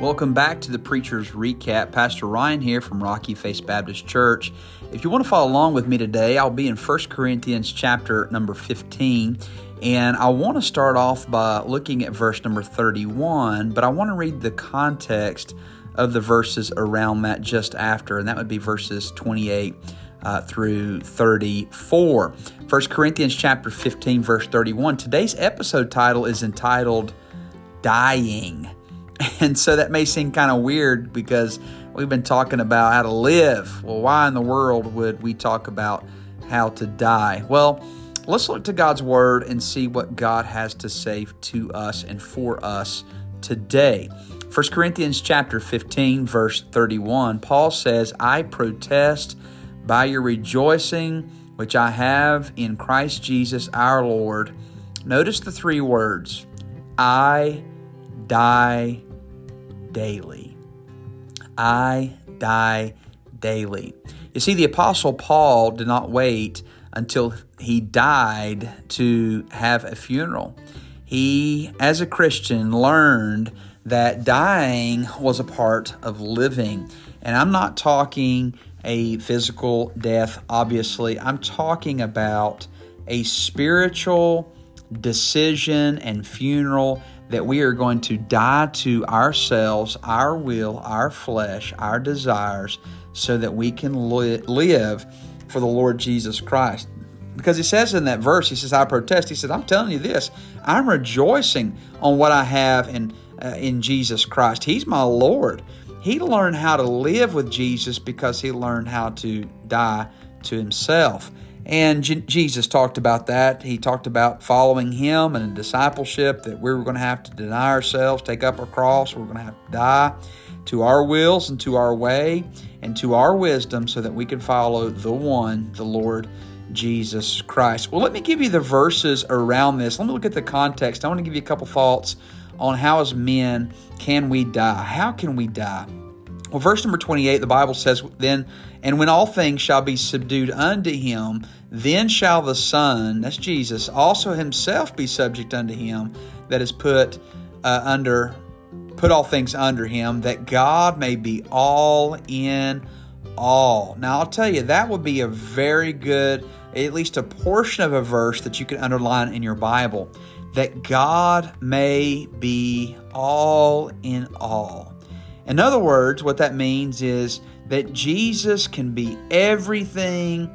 Welcome back to the Preacher's Recap. Pastor Ryan here from Rocky Face Baptist Church. If you want to follow along with me today, I'll be in 1 Corinthians chapter number 15. And I want to start off by looking at verse number 31, but I want to read the context of the verses around that just after, and that would be verses 28 uh, through 34. 1 Corinthians chapter 15, verse 31. Today's episode title is entitled Dying. And so that may seem kind of weird because we've been talking about how to live. Well, why in the world would we talk about how to die? Well, let's look to God's Word and see what God has to say to us and for us today. 1 Corinthians chapter 15 verse 31 Paul says I protest by your rejoicing which I have in Christ Jesus our Lord notice the three words I die daily. I die daily. You see, the Apostle Paul did not wait until he died to have a funeral. He, as a Christian, learned that dying was a part of living. And I'm not talking a physical death, obviously. I'm talking about a spiritual decision and funeral that we are going to die to ourselves, our will, our flesh, our desires, so that we can live for the Lord Jesus Christ. Because he says in that verse, he says, I protest. He said, I'm telling you this, I'm rejoicing on what I have in, uh, in Jesus Christ. He's my Lord. He learned how to live with Jesus because he learned how to die to himself. And J- Jesus talked about that. He talked about following Him and discipleship, that we were going to have to deny ourselves, take up our cross, we're going to have to die to our wills and to our way and to our wisdom so that we can follow the one, the Lord Jesus Christ. Well, let me give you the verses around this. Let me look at the context. I want to give you a couple thoughts on how, as men, can we die? How can we die? Well, verse number 28, the Bible says, Then, and when all things shall be subdued unto him, then shall the Son, that's Jesus, also himself be subject unto him that is put uh, under, put all things under him, that God may be all in all. Now, I'll tell you, that would be a very good, at least a portion of a verse that you can underline in your Bible, that God may be all in all. In other words, what that means is that Jesus can be everything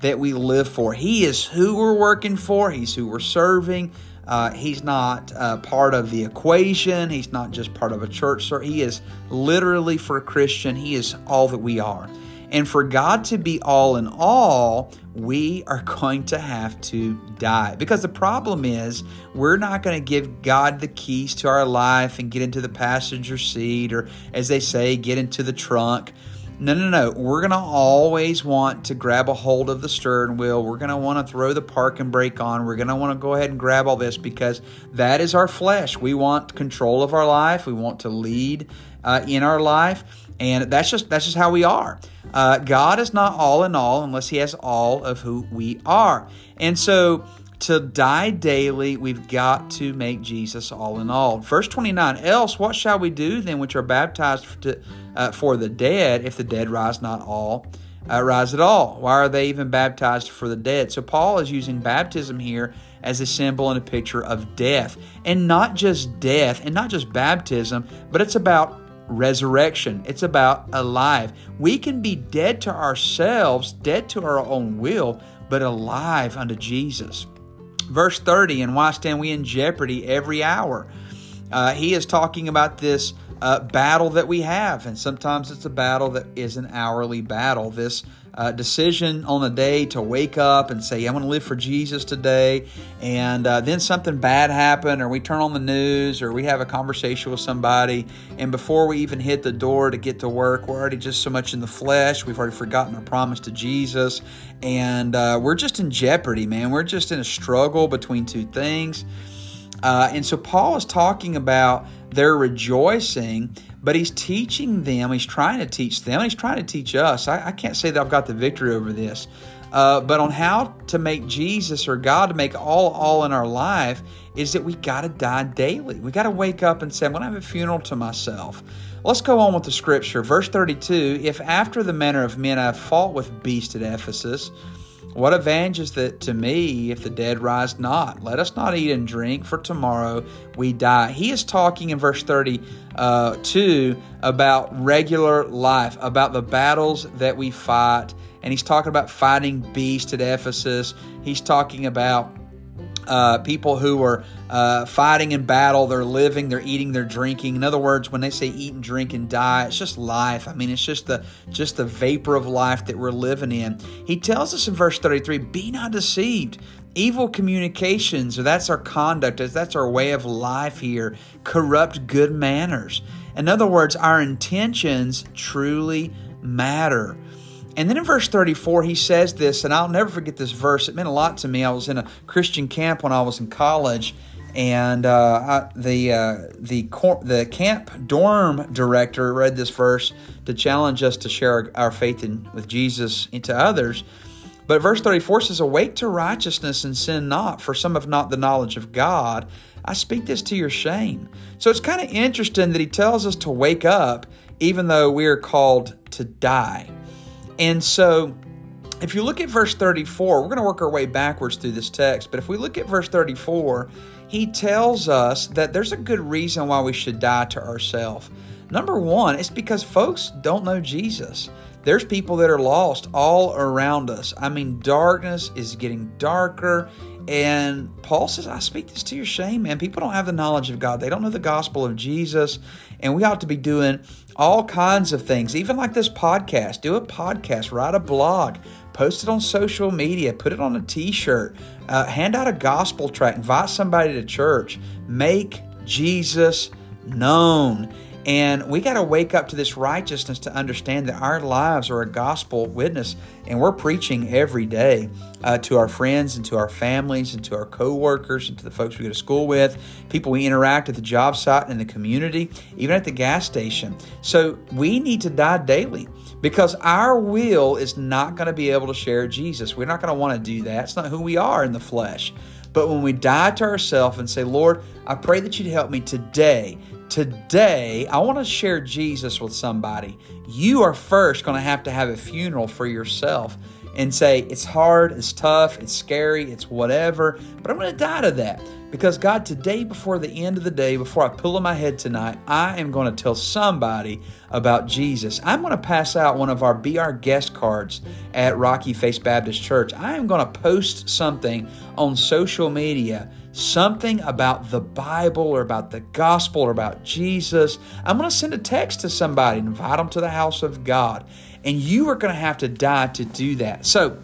that we live for. He is who we're working for, He's who we're serving. Uh, he's not uh, part of the equation. He's not just part of a church. Sir. He is literally, for a Christian, He is all that we are. And for God to be all in all, we are going to have to die. Because the problem is, we're not going to give God the keys to our life and get into the passenger seat, or as they say, get into the trunk. No, no, no. We're going to always want to grab a hold of the steering wheel. We're going to want to throw the parking brake on. We're going to want to go ahead and grab all this because that is our flesh. We want control of our life. We want to lead uh, in our life, and that's just that's just how we are. Uh, God is not all in all unless He has all of who we are, and so to die daily, we've got to make Jesus all in all. Verse 29 Else, what shall we do then, which are baptized for, to, uh, for the dead, if the dead rise not all? Uh, rise at all. Why are they even baptized for the dead? So, Paul is using baptism here as a symbol and a picture of death. And not just death, and not just baptism, but it's about resurrection. It's about alive. We can be dead to ourselves, dead to our own will, but alive unto Jesus. Verse 30, and why stand we in jeopardy every hour? Uh, he is talking about this uh, battle that we have, and sometimes it's a battle that is an hourly battle. This uh, decision on a day to wake up and say, I'm going to live for Jesus today, and uh, then something bad happened, or we turn on the news, or we have a conversation with somebody, and before we even hit the door to get to work, we're already just so much in the flesh. We've already forgotten our promise to Jesus, and uh, we're just in jeopardy, man. We're just in a struggle between two things. Uh, and so Paul is talking about their rejoicing, but he's teaching them, he's trying to teach them, he's trying to teach us. I, I can't say that I've got the victory over this. uh, but on how to make Jesus or God to make all all in our life is that we got to die daily. We got to wake up and say, I'm going to have a funeral to myself. Let's go on with the scripture. Verse 32 If after the manner of men I have fought with beasts at Ephesus, what advantage is that to me if the dead rise not? Let us not eat and drink, for tomorrow we die. He is talking in verse 32 uh, about regular life, about the battles that we fight. And he's talking about fighting beasts at Ephesus. He's talking about uh, people who are uh, fighting in battle, they're living, they're eating, they're drinking. In other words, when they say eat and drink and die, it's just life. I mean, it's just the just the vapor of life that we're living in. He tells us in verse 33, "Be not deceived." Evil communications, or that's our conduct, that's our way of life here, corrupt good manners. In other words, our intentions truly matter. And then in verse 34, he says this, and I'll never forget this verse. It meant a lot to me. I was in a Christian camp when I was in college, and uh, I, the uh, the the camp dorm director read this verse to challenge us to share our, our faith in, with Jesus into others. But verse 34 says, Awake to righteousness and sin not, for some have not the knowledge of God. I speak this to your shame. So it's kind of interesting that he tells us to wake up, even though we are called to die. And so, if you look at verse 34, we're going to work our way backwards through this text, but if we look at verse 34, he tells us that there's a good reason why we should die to ourselves. Number one, it's because folks don't know Jesus. There's people that are lost all around us. I mean, darkness is getting darker. And Paul says, I speak this to your shame, man. People don't have the knowledge of God, they don't know the gospel of Jesus. And we ought to be doing all kinds of things, even like this podcast. Do a podcast, write a blog, post it on social media, put it on a t shirt, uh, hand out a gospel tract, invite somebody to church, make Jesus known. And we got to wake up to this righteousness to understand that our lives are a gospel witness, and we're preaching every day uh, to our friends and to our families and to our coworkers and to the folks we go to school with, people we interact at the job site and in the community, even at the gas station. So we need to die daily because our will is not going to be able to share Jesus. We're not going to want to do that. It's not who we are in the flesh. But when we die to ourselves and say, Lord, I pray that you'd help me today Today, I want to share Jesus with somebody. You are first going to have to have a funeral for yourself and say, it's hard, it's tough, it's scary, it's whatever, but I'm going to die to that. Because, God, today, before the end of the day, before I pull in my head tonight, I am going to tell somebody about Jesus. I'm going to pass out one of our Be Our Guest cards at Rocky Face Baptist Church. I am going to post something on social media something about the Bible or about the gospel or about Jesus, I'm going to send a text to somebody invite them to the house of God. And you are going to have to die to do that. So,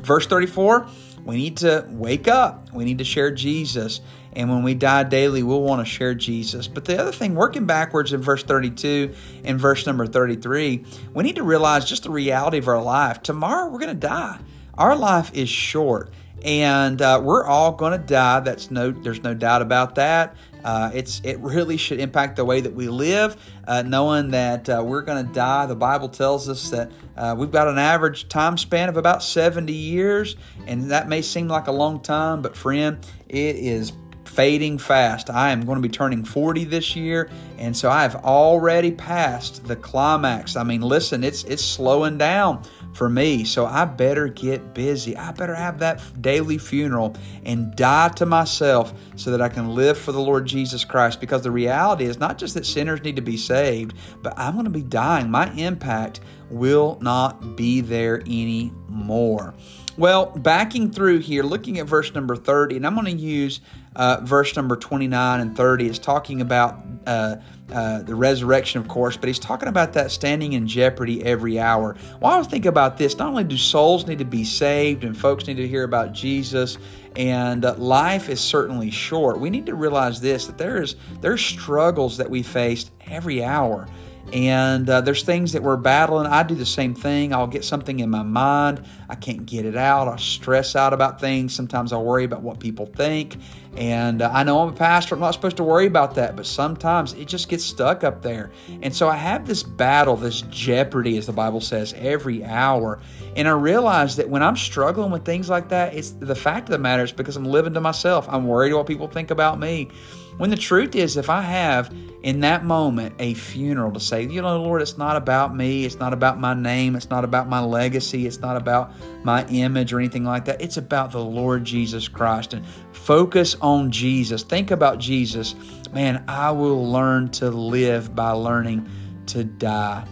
verse 34, we need to wake up. We need to share Jesus. And when we die daily, we'll want to share Jesus. But the other thing, working backwards in verse 32 and verse number 33, we need to realize just the reality of our life. Tomorrow, we're going to die. Our life is short and uh, we're all going to die. That's no, there's no doubt about that. Uh, it's it really should impact the way that we live, uh, knowing that uh, we're going to die. The Bible tells us that uh, we've got an average time span of about 70 years, and that may seem like a long time, but friend, it is fading fast. I am going to be turning 40 this year, and so I have already passed the climax. I mean, listen, it's it's slowing down for me. So I better get busy. I better have that daily funeral and die to myself so that I can live for the Lord Jesus Christ. Because the reality is not just that sinners need to be saved, but I'm going to be dying. My impact will not be there anymore. Well, backing through here, looking at verse number 30, and I'm going to use uh, verse number 29 and 30. It's talking about uh, uh, the resurrection, of course, but he's talking about that standing in jeopardy every hour. Well, I thinking about this. Not only do souls need to be saved and folks need to hear about Jesus, and uh, life is certainly short, we need to realize this that there is there's struggles that we face every hour. And uh, there's things that we're battling. I do the same thing. I'll get something in my mind. I can't get it out. I stress out about things. Sometimes I worry about what people think. And uh, I know I'm a pastor. I'm not supposed to worry about that. But sometimes it just gets stuck up there. And so I have this battle, this jeopardy, as the Bible says, every hour. And I realize that when I'm struggling with things like that, it's the fact of the matter is because I'm living to myself. I'm worried what people think about me. When the truth is, if I have in that moment a funeral to say, you know, Lord, it's not about me, it's not about my name, it's not about my legacy, it's not about my image or anything like that. It's about the Lord Jesus Christ and focus on Jesus. Think about Jesus. Man, I will learn to live by learning to die.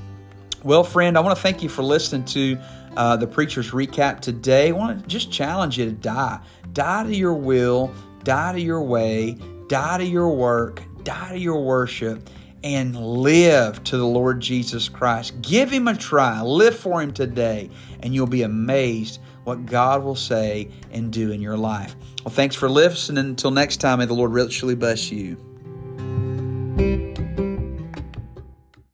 Well, friend, I want to thank you for listening to uh, the preacher's recap today. I want to just challenge you to die. Die to your will, die to your way, die to your work, die to your worship, and live to the Lord Jesus Christ. Give Him a try. Live for Him today, and you'll be amazed what God will say and do in your life. Well, thanks for listening. Until next time, may the Lord richly bless you.